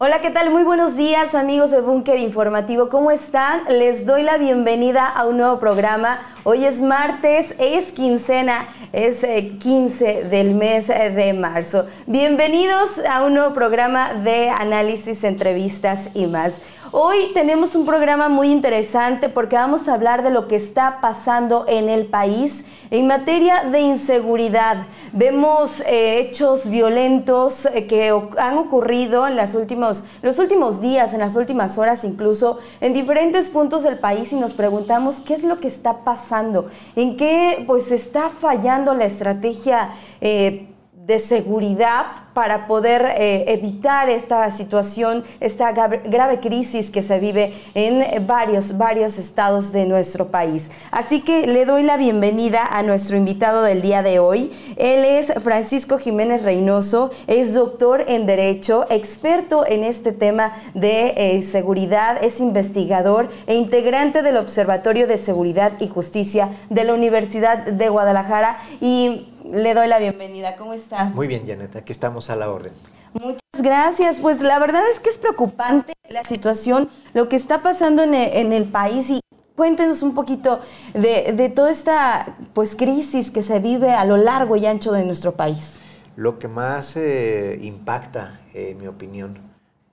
Hola, ¿qué tal? Muy buenos días amigos de Búnker Informativo. ¿Cómo están? Les doy la bienvenida a un nuevo programa. Hoy es martes, es quincena, es 15 eh, del mes eh, de marzo. Bienvenidos a un nuevo programa de análisis, entrevistas y más. Hoy tenemos un programa muy interesante porque vamos a hablar de lo que está pasando en el país en materia de inseguridad. Vemos eh, hechos violentos eh, que han ocurrido en los últimos días, en las últimas horas incluso, en diferentes puntos del país y nos preguntamos qué es lo que está pasando, en qué pues está fallando la estrategia. Eh, de seguridad para poder eh, evitar esta situación, esta grave crisis que se vive en varios, varios estados de nuestro país. Así que le doy la bienvenida a nuestro invitado del día de hoy. Él es Francisco Jiménez Reynoso, es doctor en Derecho, experto en este tema de eh, seguridad, es investigador e integrante del Observatorio de Seguridad y Justicia de la Universidad de Guadalajara y le doy la bienvenida. ¿Cómo está? Muy bien, Janet, aquí estamos a la orden. Muchas gracias. Pues la verdad es que es preocupante la situación, lo que está pasando en el, país y cuéntenos un poquito de, toda esta pues, crisis que se vive a lo largo y ancho de nuestro país. Lo que más eh, impacta, en mi opinión,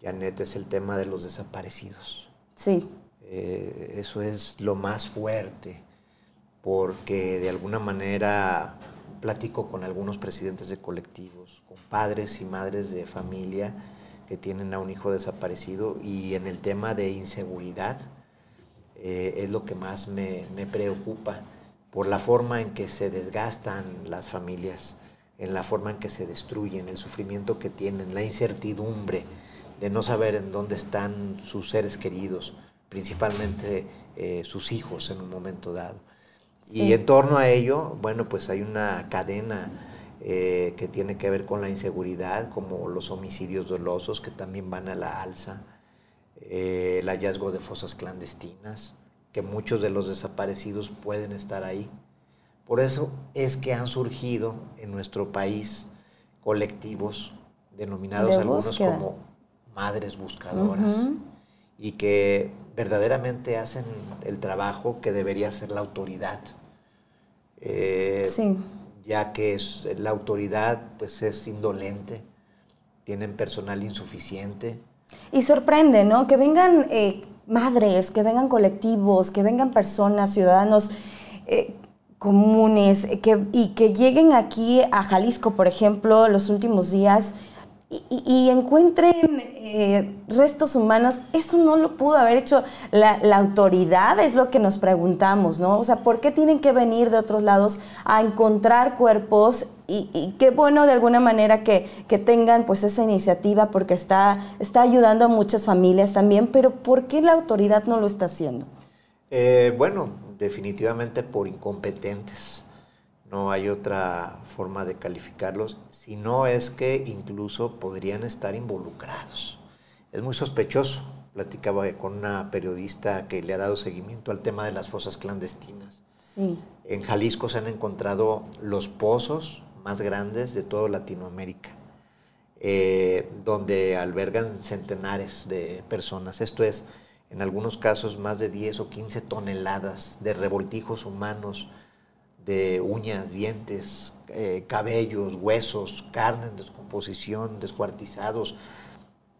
Janet, es el tema de los desaparecidos. Sí. Eh, eso es lo más fuerte, porque de alguna manera platico con algunos presidentes de colectivos, con padres y madres de familia que tienen a un hijo desaparecido y en el tema de inseguridad eh, es lo que más me, preocupa por la forma en que se desgastan las familias, en la forma en que se destruyen, el sufrimiento que tienen, la incertidumbre de no saber en dónde están sus seres queridos, principalmente eh, sus hijos en un momento dado. Y en torno a ello, bueno, pues hay una cadena eh, que tiene que ver con la inseguridad, como los homicidios dolosos que también van a la alza, eh, el hallazgo de fosas clandestinas, que muchos de los desaparecidos pueden estar ahí. Por eso es que han surgido en nuestro país colectivos denominados algunos como madres buscadoras y que verdaderamente hacen el trabajo que debería hacer la autoridad. Eh, ya que es, la autoridad pues es indolente, tienen personal insuficiente. Y sorprende, ¿no? Que vengan eh, madres, que vengan colectivos, que vengan personas, ciudadanos eh, comunes, que, y que lleguen aquí a Jalisco, por ejemplo, los últimos días y, encuentren eh, restos humanos, eso no lo pudo haber hecho la, autoridad, es lo que nos preguntamos, ¿no? O sea, ¿por qué tienen que venir de otros lados a encontrar cuerpos? Y, qué bueno de alguna manera que, tengan pues esa iniciativa porque está, está ayudando a muchas familias también, pero ¿por qué la autoridad no lo está haciendo? Eh, bueno, definitivamente por incompetentes no hay otra forma de calificarlos, sino es que incluso podrían estar involucrados. Es muy sospechoso. Platicaba con una periodista que le ha dado seguimiento al tema de las fosas clandestinas. En Jalisco se han encontrado los pozos más grandes de toda Latinoamérica, eh, donde albergan centenares de personas. Esto es, en algunos casos, más de 10 o 15 toneladas de revoltijos humanos de uñas, dientes, eh, cabellos, huesos, carne en descomposición, descuartizados.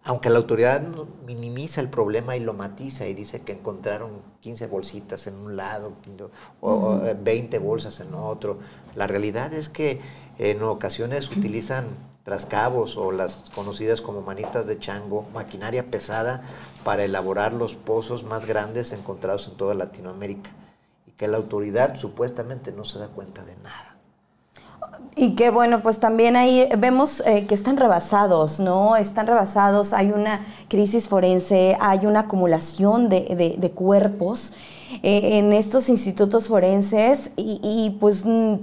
Aunque la autoridad minimiza el problema y lo matiza y dice que encontraron 15 bolsitas en un lado o 20 bolsas en otro, la realidad es que en ocasiones utilizan trascabos o las conocidas como manitas de chango, maquinaria pesada para elaborar los pozos más grandes encontrados en toda Latinoamérica que la autoridad supuestamente no se da cuenta de nada. Y que bueno, pues también ahí vemos eh, que están rebasados, ¿no? Están rebasados, hay una crisis forense, hay una acumulación de, cuerpos eh, en estos institutos forenses y, pues no,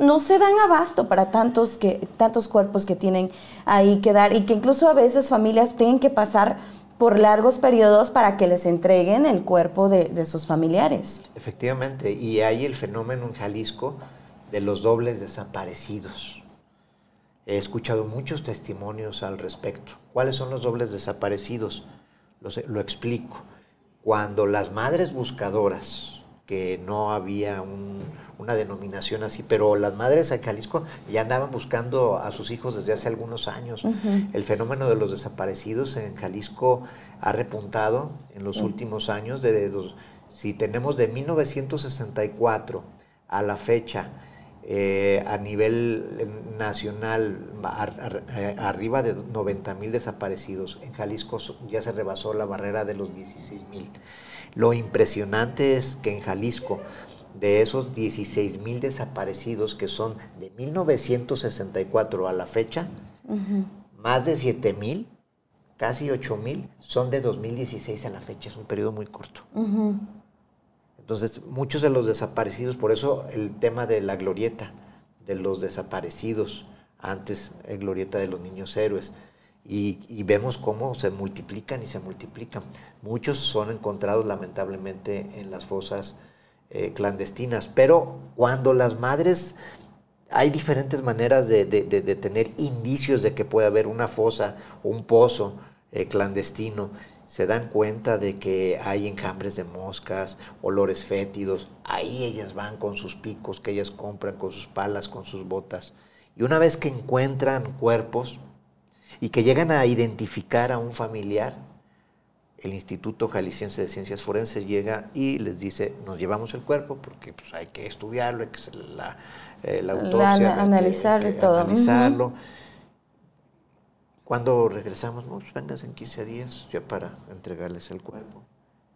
no, se dan abasto para tantos, que, tantos cuerpos que tienen ahí que dar y que incluso a veces familias tienen que pasar por largos periodos para que les entreguen el cuerpo de, sus familiares. Efectivamente, y hay el fenómeno en Jalisco de los dobles desaparecidos. He escuchado muchos testimonios al respecto. ¿Cuáles son los dobles desaparecidos? lo explico. Cuando las madres buscadoras, que no había una denominación así, pero las madres en Jalisco ya andaban buscando a sus hijos desde hace algunos años. El fenómeno de los desaparecidos en Jalisco ha repuntado en los últimos años. De, si tenemos de 1964 a la fecha, eh, a nivel nacional arriba de 90 mil desaparecidos. En Jalisco ya se rebasó la barrera de los 16 mil. Lo impresionante es que en Jalisco, de esos 16 mil desaparecidos que son de 1964 a la fecha, más de 7 mil, casi 8 mil, son de 2016 a la fecha. Es un periodo muy corto. Entonces, muchos de los desaparecidos, por eso el tema de la glorieta, de los desaparecidos, antes el glorieta de los niños héroes, y, vemos cómo se multiplican y se multiplican. Muchos son encontrados lamentablemente en las fosas eh, clandestinas, pero cuando las madres, hay diferentes maneras de, tener indicios de que puede haber una fosa un pozo eh, clandestino se dan cuenta de que hay enjambres de moscas, olores fétidos, ahí ellas van con sus picos que ellas compran, con sus palas, con sus botas. Y una vez que encuentran cuerpos y que llegan a identificar a un familiar, el Instituto Jalisciense de Ciencias Forenses llega y les dice, nos llevamos el cuerpo porque pues, hay que estudiarlo, hay que hacer la, eh, la autopsia, analizarlo y todo. Analizarlo. Cuando regresamos, no, pues en 15 días ya para entregarles el cuerpo.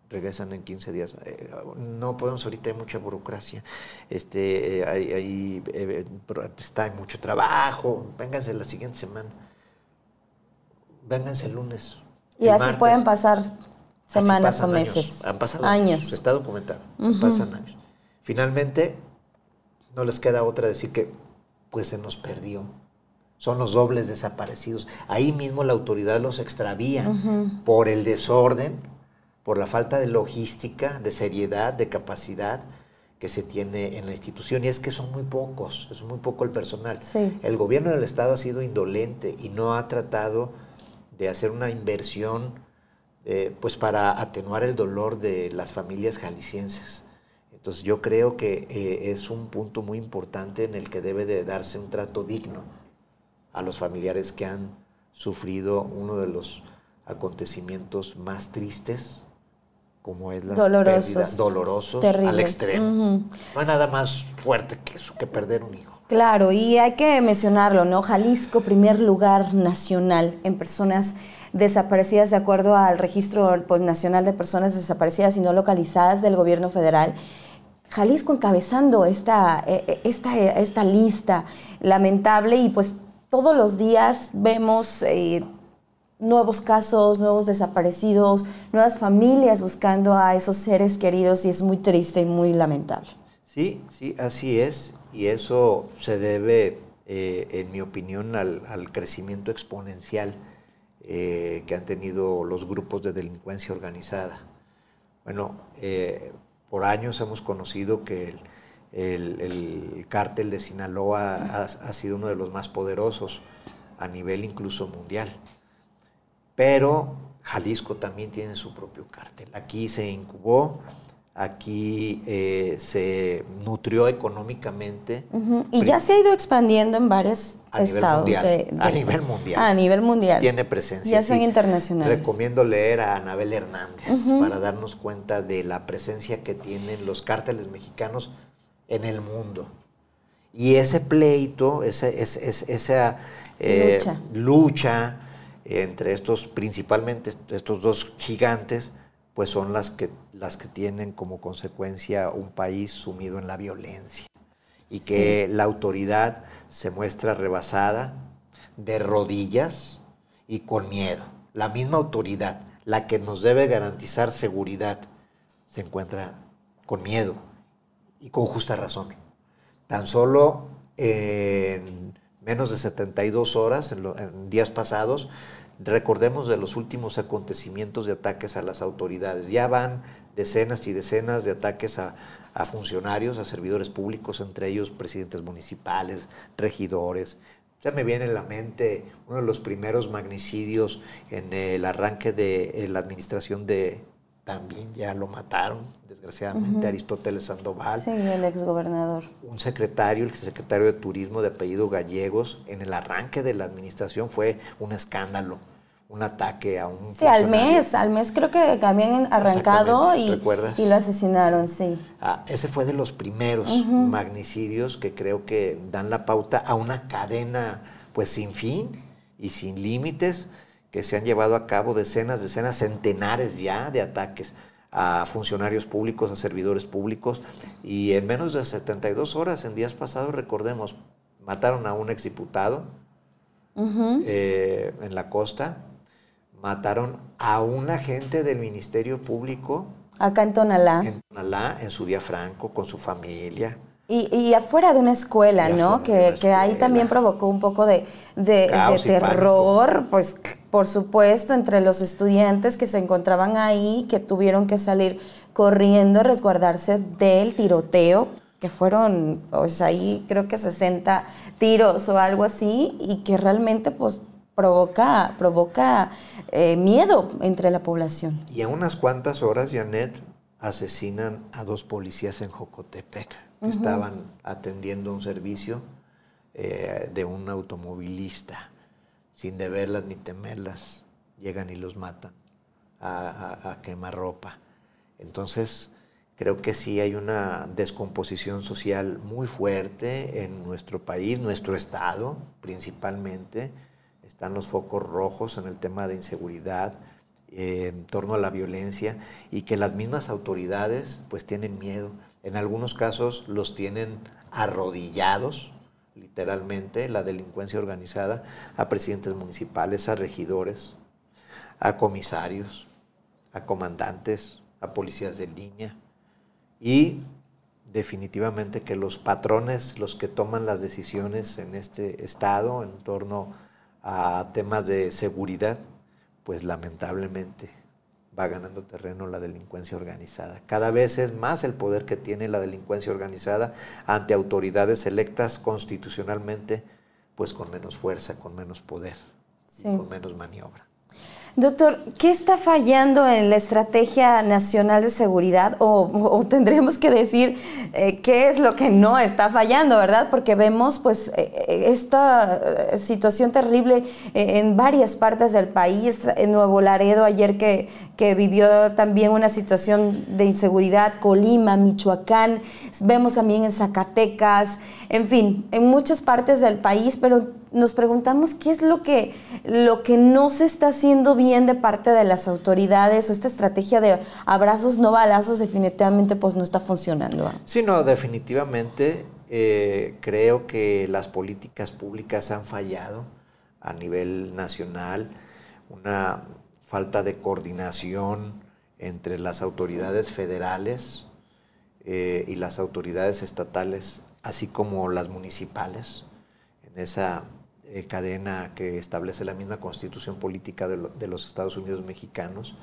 Regresan en 15 días. Eh, no podemos, ahorita hay mucha burocracia, este, eh, hay, eh, está en mucho trabajo, vénganse la siguiente semana. Vénganse el lunes. Y así pueden pasar semanas o meses. Han pasado años. Está documentado. Pasan años. Finalmente, no les queda otra decir que pues se nos perdió son los dobles desaparecidos. Ahí mismo la autoridad los extravía por el desorden, por la falta de logística, de seriedad, de capacidad que se tiene en la institución. Y es que son muy pocos, es muy poco el personal. El gobierno del Estado ha sido indolente y no ha tratado de hacer una inversión eh, pues para atenuar el dolor de las familias jaliscienses. Entonces yo creo que eh, es un punto muy importante en el que debe de darse un trato digno a los familiares que han sufrido uno de los acontecimientos más tristes, como es la pérdida, dolorosos al extremo. No hay nada más fuerte que eso, que perder un hijo. Claro, y hay que mencionarlo, ¿no? Jalisco, primer lugar nacional en personas desaparecidas de acuerdo al Registro pues, Nacional de Personas Desaparecidas y No Localizadas del Gobierno Federal. Jalisco encabezando esta, e, e, esta, esta lista lamentable y pues todos los días vemos eh, nuevos casos, nuevos desaparecidos, nuevas familias buscando a esos seres queridos y es muy triste y muy lamentable. Sí, sí, así es. Y eso se debe, eh, en mi opinión, al, crecimiento exponencial eh, que han tenido los grupos de delincuencia organizada. Bueno, por años hemos conocido que el, el, cártel de Sinaloa ha, sido uno de los más poderosos a nivel incluso mundial. Pero Jalisco también tiene su propio cártel. Aquí se incubó, aquí eh, se nutrió económicamente. Y ya se ha ido expandiendo en varios estados. a nivel mundial. A nivel mundial. Tiene presencia. Ya son internacionales. Recomiendo leer a Anabel Hernández para darnos cuenta de la presencia que tienen los cárteles mexicanos en el mundo. Y ese pleito, esa, esa eh, lucha. entre estos, principalmente estos dos gigantes, pues son las que, las que tienen como consecuencia un país sumido en la violencia y que la autoridad se muestra rebasada, de rodillas y con miedo. La misma autoridad, la que nos debe garantizar seguridad, se encuentra con miedo, y con justa razón. Tan solo en menos de 72 horas, en, días pasados, recordemos de los últimos acontecimientos de ataques a las autoridades. Ya van decenas y decenas de ataques a, funcionarios, a servidores públicos, entre ellos presidentes municipales, regidores, Se me viene en la mente uno de los primeros magnicidios en el arranque de la administración de, también ya lo mataron, desgraciadamente, Aristóteles Sandoval. Sí, el exgobernador. Un secretario, el secretario de Turismo de apellido Gallegos, en el arranque de la administración fue un escándalo un ataque a un Sí, al mes, al mes creo que habían arrancado y, y, lo asesinaron, sí. Ah, ese fue de los primeros magnicidios que creo que dan la pauta a una cadena pues sin fin y sin límites que se han llevado a cabo decenas, decenas, centenares ya de ataques a funcionarios públicos, a servidores públicos y en menos de 72 horas, en días pasados, recordemos, mataron a un exdiputado eh, en la costa, mataron a un agente del Ministerio Público. Acá en Tonalá. En Tonalá, en su día franco, con su familia. Y, afuera de una escuela, ¿no? Que, ahí también provocó un poco de, terror, pues por supuesto, entre los estudiantes que se encontraban ahí, que tuvieron que salir corriendo a resguardarse del tiroteo, que fueron, pues ahí creo que 60 tiros o algo así, y que realmente pues provoca, provoca eh, miedo entre la población. Y a unas cuantas horas, Janet, asesinan a dos policías en Jocotepec, que estaban atendiendo un servicio eh, de un automovilista. Sin deberlas ni temerlas, llegan y los matan a, a, a quemarropa. Entonces, creo que sí hay una descomposición social muy fuerte en nuestro país, nuestro estado principalmente están los focos rojos en el tema de inseguridad, eh, en torno a la violencia y que las mismas autoridades pues tienen miedo. En algunos casos los tienen arrodillados, literalmente, la delincuencia organizada, a presidentes municipales, a regidores, a comisarios, a comandantes, a policías de línea y definitivamente que los patrones, los que toman las decisiones en este estado en torno a a temas de seguridad, pues lamentablemente va ganando terreno la delincuencia organizada. Cada vez es más el poder que tiene la delincuencia organizada ante autoridades electas constitucionalmente, pues con menos fuerza, con menos poder, con menos maniobra. Doctor, ¿qué está fallando en la estrategia nacional de seguridad? O, tendremos que decir eh, qué es lo que no está fallando, ¿verdad? Porque vemos pues eh, eh, esta situación terrible en varias partes del país. En Nuevo Laredo, ayer que, que vivió también una situación de inseguridad, Colima, Michoacán, vemos también en Zacatecas, en fin, en muchas partes del país, pero nos preguntamos qué es lo que, lo que no se está haciendo bien de parte de las autoridades esta estrategia de abrazos no balazos definitivamente pues no está funcionando. Sí, no, definitivamente eh, creo que las políticas públicas han fallado a nivel nacional, una falta de coordinación entre las autoridades federales eh, y las autoridades estatales, así como las municipales, en esa eh, cadena que establece la misma constitución política de, los Estados Unidos mexicanos.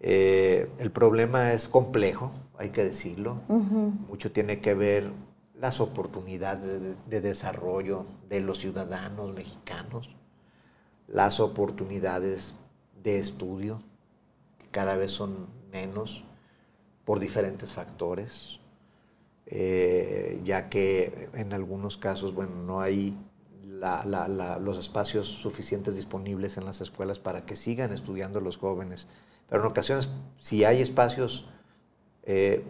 Eh, el problema es complejo, hay que decirlo. Mucho tiene que ver las oportunidades de, desarrollo de los ciudadanos mexicanos, las oportunidades de estudio, que cada vez son menos por diferentes factores, eh, ya que en algunos casos, bueno, no hay los espacios suficientes disponibles en las escuelas para que sigan estudiando los jóvenes. Pero en ocasiones, si hay espacios, eh,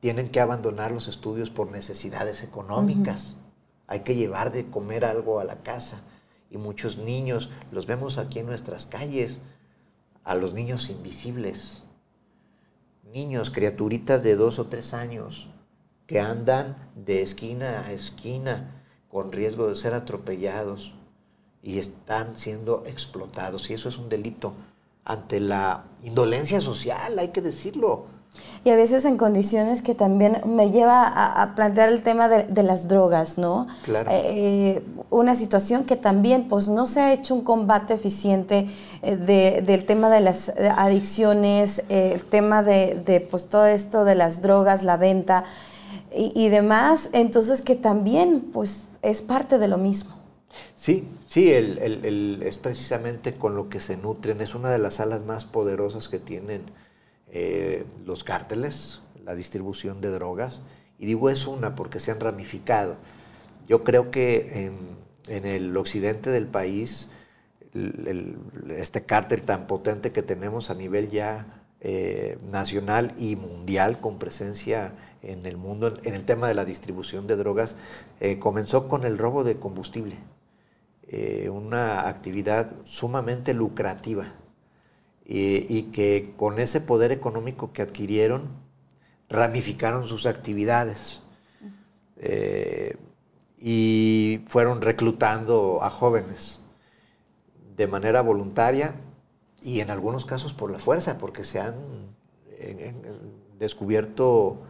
tienen que abandonar los estudios por necesidades económicas. Hay que llevar de comer algo a la casa. Y muchos niños, los vemos aquí en nuestras calles, a los niños invisibles. Niños, criaturitas de dos o tres años, que andan de esquina a esquina con riesgo de ser atropellados y están siendo explotados. Y eso es un delito ante la indolencia social, hay que decirlo. Y a veces en condiciones que también me lleva a, plantear el tema de, las drogas, ¿no? Claro. Eh, una situación que también pues no se ha hecho un combate eficiente eh, del tema de las adicciones, eh, el tema de, de, pues todo esto de las drogas, la venta y, demás, entonces que también pues es parte de lo mismo. Sí, sí, es precisamente con lo que se nutren. Es una de las alas más poderosas que tienen eh, los cárteles, la distribución de drogas. Y digo es una porque se han ramificado. Yo creo que en, el occidente del país, este cártel tan potente que tenemos a nivel ya eh, nacional y mundial con presencia en el mundo en el tema de la distribución de drogas, eh, comenzó con el robo de combustible, eh, una actividad sumamente lucrativa y que con ese poder económico que adquirieron ramificaron sus actividades y fueron reclutando a jóvenes de manera voluntaria y en algunos casos por la fuerza, porque se han descubierto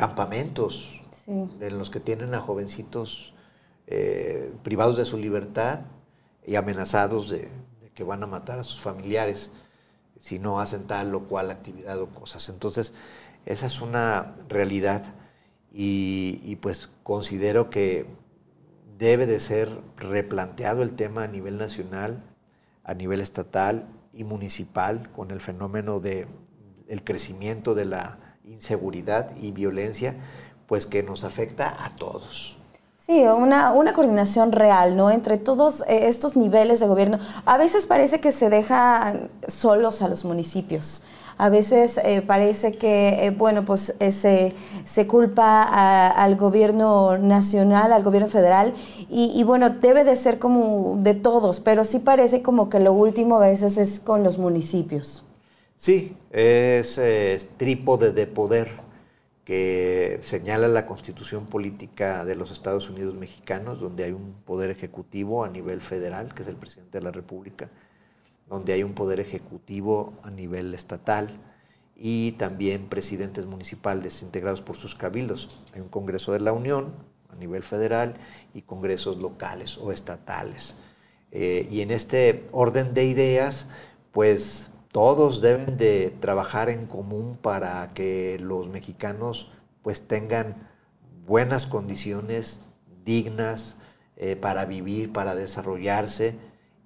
campamentos en los que tienen a jovencitos eh, privados de su libertad y amenazados de, que van a matar a sus familiares si no hacen tal o cual actividad o cosas. Entonces, esa es una realidad y pues considero que debe de ser replanteado el tema a nivel nacional, a nivel estatal y municipal con el fenómeno de el crecimiento de la inseguridad y violencia, pues que nos afecta a todos. Sí, una, una coordinación real, ¿no? Entre todos eh, estos niveles de gobierno. A veces parece que se deja solos a los municipios a veces eh, parece que, eh, bueno, pues eh, se, culpa al gobierno nacional, al gobierno federal, y, bueno, debe de ser como de todos, pero sí parece como que lo último a veces es con los municipios. Sí, es, trípode de poder que señala la constitución política de los Estados Unidos mexicanos, donde hay un poder ejecutivo a nivel federal, que es el presidente de la República, donde hay un poder ejecutivo a nivel estatal y también presidentes municipales integrados por sus cabildos. Hay un Congreso de la Unión a nivel federal y congresos locales o estatales. Eh, y en este orden de ideas, pues todos deben de trabajar en común para que los mexicanos pues tengan buenas condiciones dignas eh, para vivir, para desarrollarse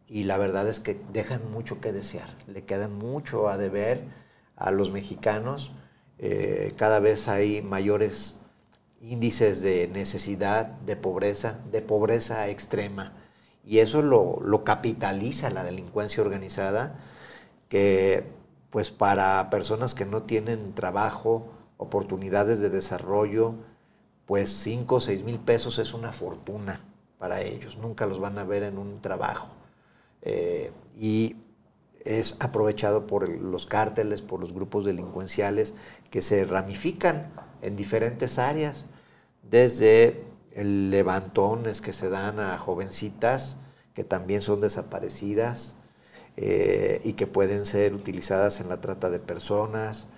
y la verdad es que dejan mucho que desear, le quedan mucho a deber a los mexicanos. Eh, cada vez hay mayores índices de necesidad, de pobreza, de pobreza extrema. Y eso lo, lo capitaliza la delincuencia organizada, que pues para personas que no tienen trabajo, oportunidades de desarrollo, pues 5 o 6 mil pesos es una fortuna para ellos. Nunca los van a ver en un trabajo. Eh, y es aprovechado por los cárteles, por los grupos delincuenciales que se ramifican en diferentes áreas, desde el levantones que se dan a jovencitas que también son desaparecidas eh, y que pueden ser utilizadas en la trata de personas,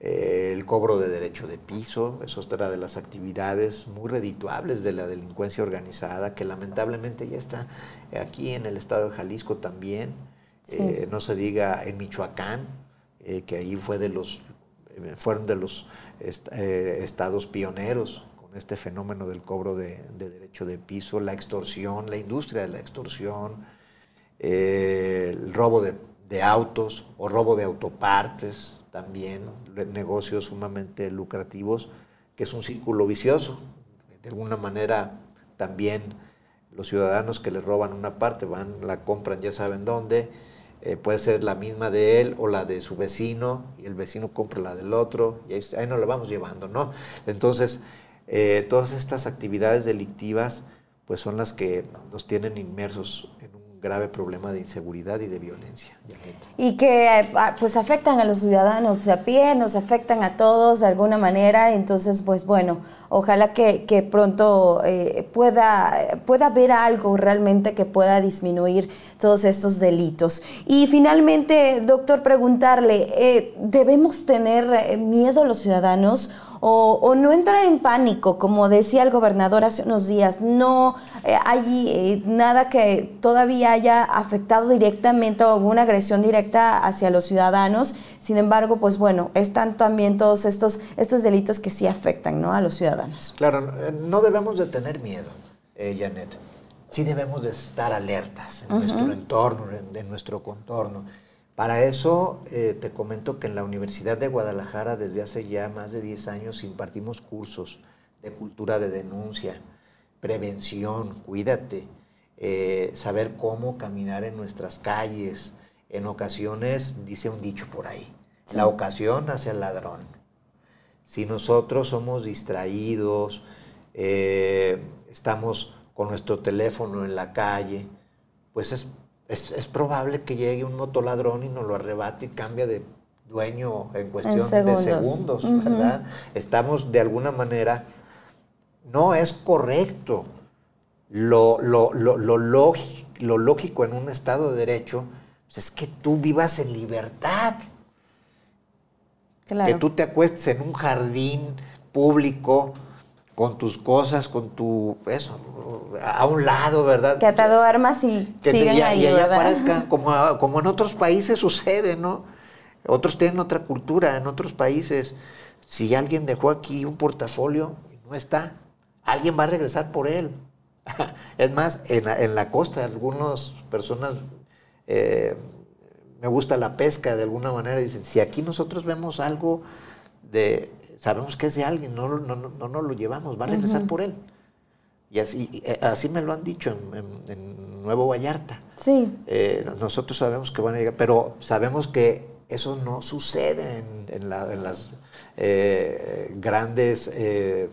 eh, el cobro de derecho de piso, eso es otra de las actividades muy redituables de la delincuencia organizada, que lamentablemente ya está aquí en el estado de Jalisco también, eh, no se diga en Michoacán, que ahí fue de los, fueron de los estados pioneros con este fenómeno del cobro de, derecho de piso, la extorsión, la industria de la extorsión, el robo de, autos o robo de autopartes, también negocios sumamente lucrativos, que es un círculo vicioso. De alguna manera también los ciudadanos que le roban una parte van, la compran ya saben dónde, eh, puede ser la misma de él o la de su vecino, y el vecino compra la del otro, y ahí, nos la vamos llevando, ¿no? Entonces, eh, todas estas actividades delictivas pues son las que nos tienen inmersos en un grave problema de inseguridad y de violencia. Y que ah, pues afectan a los ciudadanos a pie, nos afectan a todos de alguna manera, entonces pues bueno, ojalá que, pronto eh, pueda, pueda haber algo realmente que pueda disminuir todos estos delitos. Y finalmente, doctor, preguntarle, eh, ¿debemos tener eh, miedo los ciudadanos? O, no entrar en pánico, como decía el gobernador hace unos días, no eh, hay eh, nada que todavía haya afectado directamente o alguna agresión directa hacia los ciudadanos, sin embargo, pues bueno, están también todos estos, estos delitos que sí afectan ¿no? a los ciudadanos. Claro, no debemos de tener miedo, eh, Janet. sí debemos de estar alertas en nuestro entorno, en, nuestro contorno. Para eso eh, te comento que en la Universidad de Guadalajara desde hace ya más de 10 años impartimos cursos de cultura de denuncia, prevención, cuídate, eh, saber cómo caminar en nuestras calles. En ocasiones, dice un dicho por ahí, la ocasión hace al ladrón. Si nosotros somos distraídos, eh, estamos con nuestro teléfono en la calle, pues es, es, probable que llegue un motoladrón y nos lo arrebate y cambie de dueño en cuestión de segundos, ¿verdad? Estamos de alguna manera, no es correcto. Lo, lo, lo, lo, lógico en un Estado de Derecho pues es que tú vivas en libertad. Que tú te acuestes en un jardín público con tus cosas, con tu eso, a un lado, ¿verdad? Que atado armas y que sigan ahí, y como, como en otros países sucede, ¿no? Otros tienen otra cultura, en otros países, si alguien dejó aquí un portafolio y no está, alguien va a regresar por él. es más, en, la costa, algunas personas, eh, me gusta la pesca de alguna manera, dicen, si aquí nosotros vemos algo de sabemos que es de alguien, no, no, no, no lo llevamos, va a regresar por él. Y así, eh, así me lo han dicho en, Nuevo Vallarta. Sí. Eh, nosotros sabemos que van a llegar, pero sabemos que eso no sucede en, las eh, grandes... en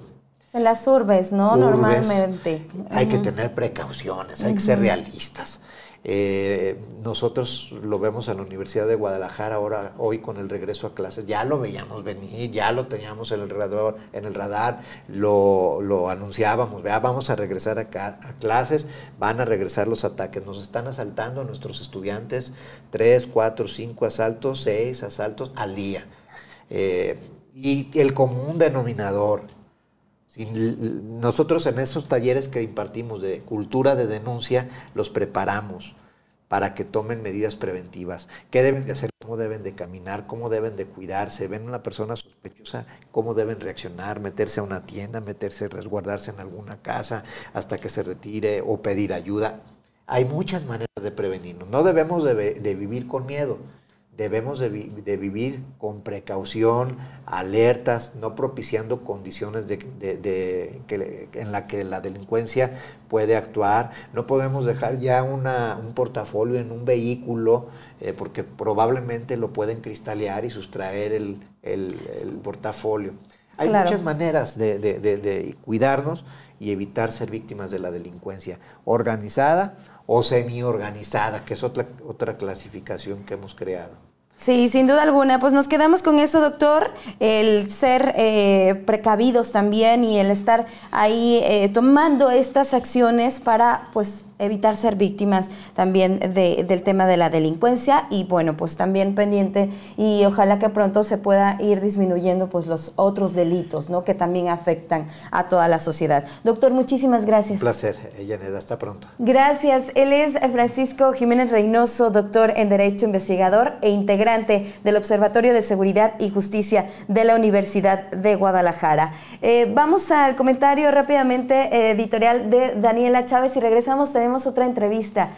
las urbes, ¿no? Normalmente. Hay que tener precauciones, hay que ser realistas. Eh, nosotros lo vemos en la Universidad de Guadalajara ahora, hoy con el regreso a clases, ya lo veíamos venir, ya lo teníamos en el radar, lo, anunciábamos, vea, vamos a regresar a, a, clases, van a regresar los ataques, nos están asaltando a nuestros estudiantes, tres, cuatro, cinco asaltos, seis asaltos al día. Eh, y el común denominador, nosotros en esos talleres que impartimos de cultura de denuncia, los preparamos para que tomen medidas preventivas. ¿Qué deben de hacer? ¿Cómo deben de caminar? ¿Cómo deben de cuidarse? ¿Ven una persona sospechosa? ¿Cómo deben reaccionar? ¿Meterse a una tienda? ¿Meterse, resguardarse en alguna casa hasta que se retire o pedir ayuda? Hay muchas maneras de prevenirnos. No debemos de vivir con miedo debemos de, vivir con precaución, alertas, no propiciando condiciones de, en la que la delincuencia puede actuar. No podemos dejar ya un portafolio en un vehículo eh, porque probablemente lo pueden cristalear y sustraer el, portafolio. Hay muchas maneras de, cuidarnos y evitar ser víctimas de la delincuencia organizada o semi-organizada, que es otra, otra clasificación que hemos creado. Sí, sin duda alguna. Pues nos quedamos con eso, doctor, el ser eh, precavidos también y el estar ahí eh, tomando estas acciones para, pues, evitar ser víctimas también del tema de la delincuencia y bueno, pues también pendiente y ojalá que pronto se pueda ir disminuyendo pues los otros delitos, ¿no? Que también afectan a toda la sociedad. Doctor, muchísimas gracias. Un placer, Yaneda, hasta pronto. Gracias. Él es Francisco Jiménez Reynoso, doctor en Derecho, investigador e integrante del Observatorio de Seguridad y Justicia de la Universidad de Guadalajara. Eh, vamos al comentario rápidamente eh, editorial de Daniela Chávez y regresamos. Tenemos otra entrevista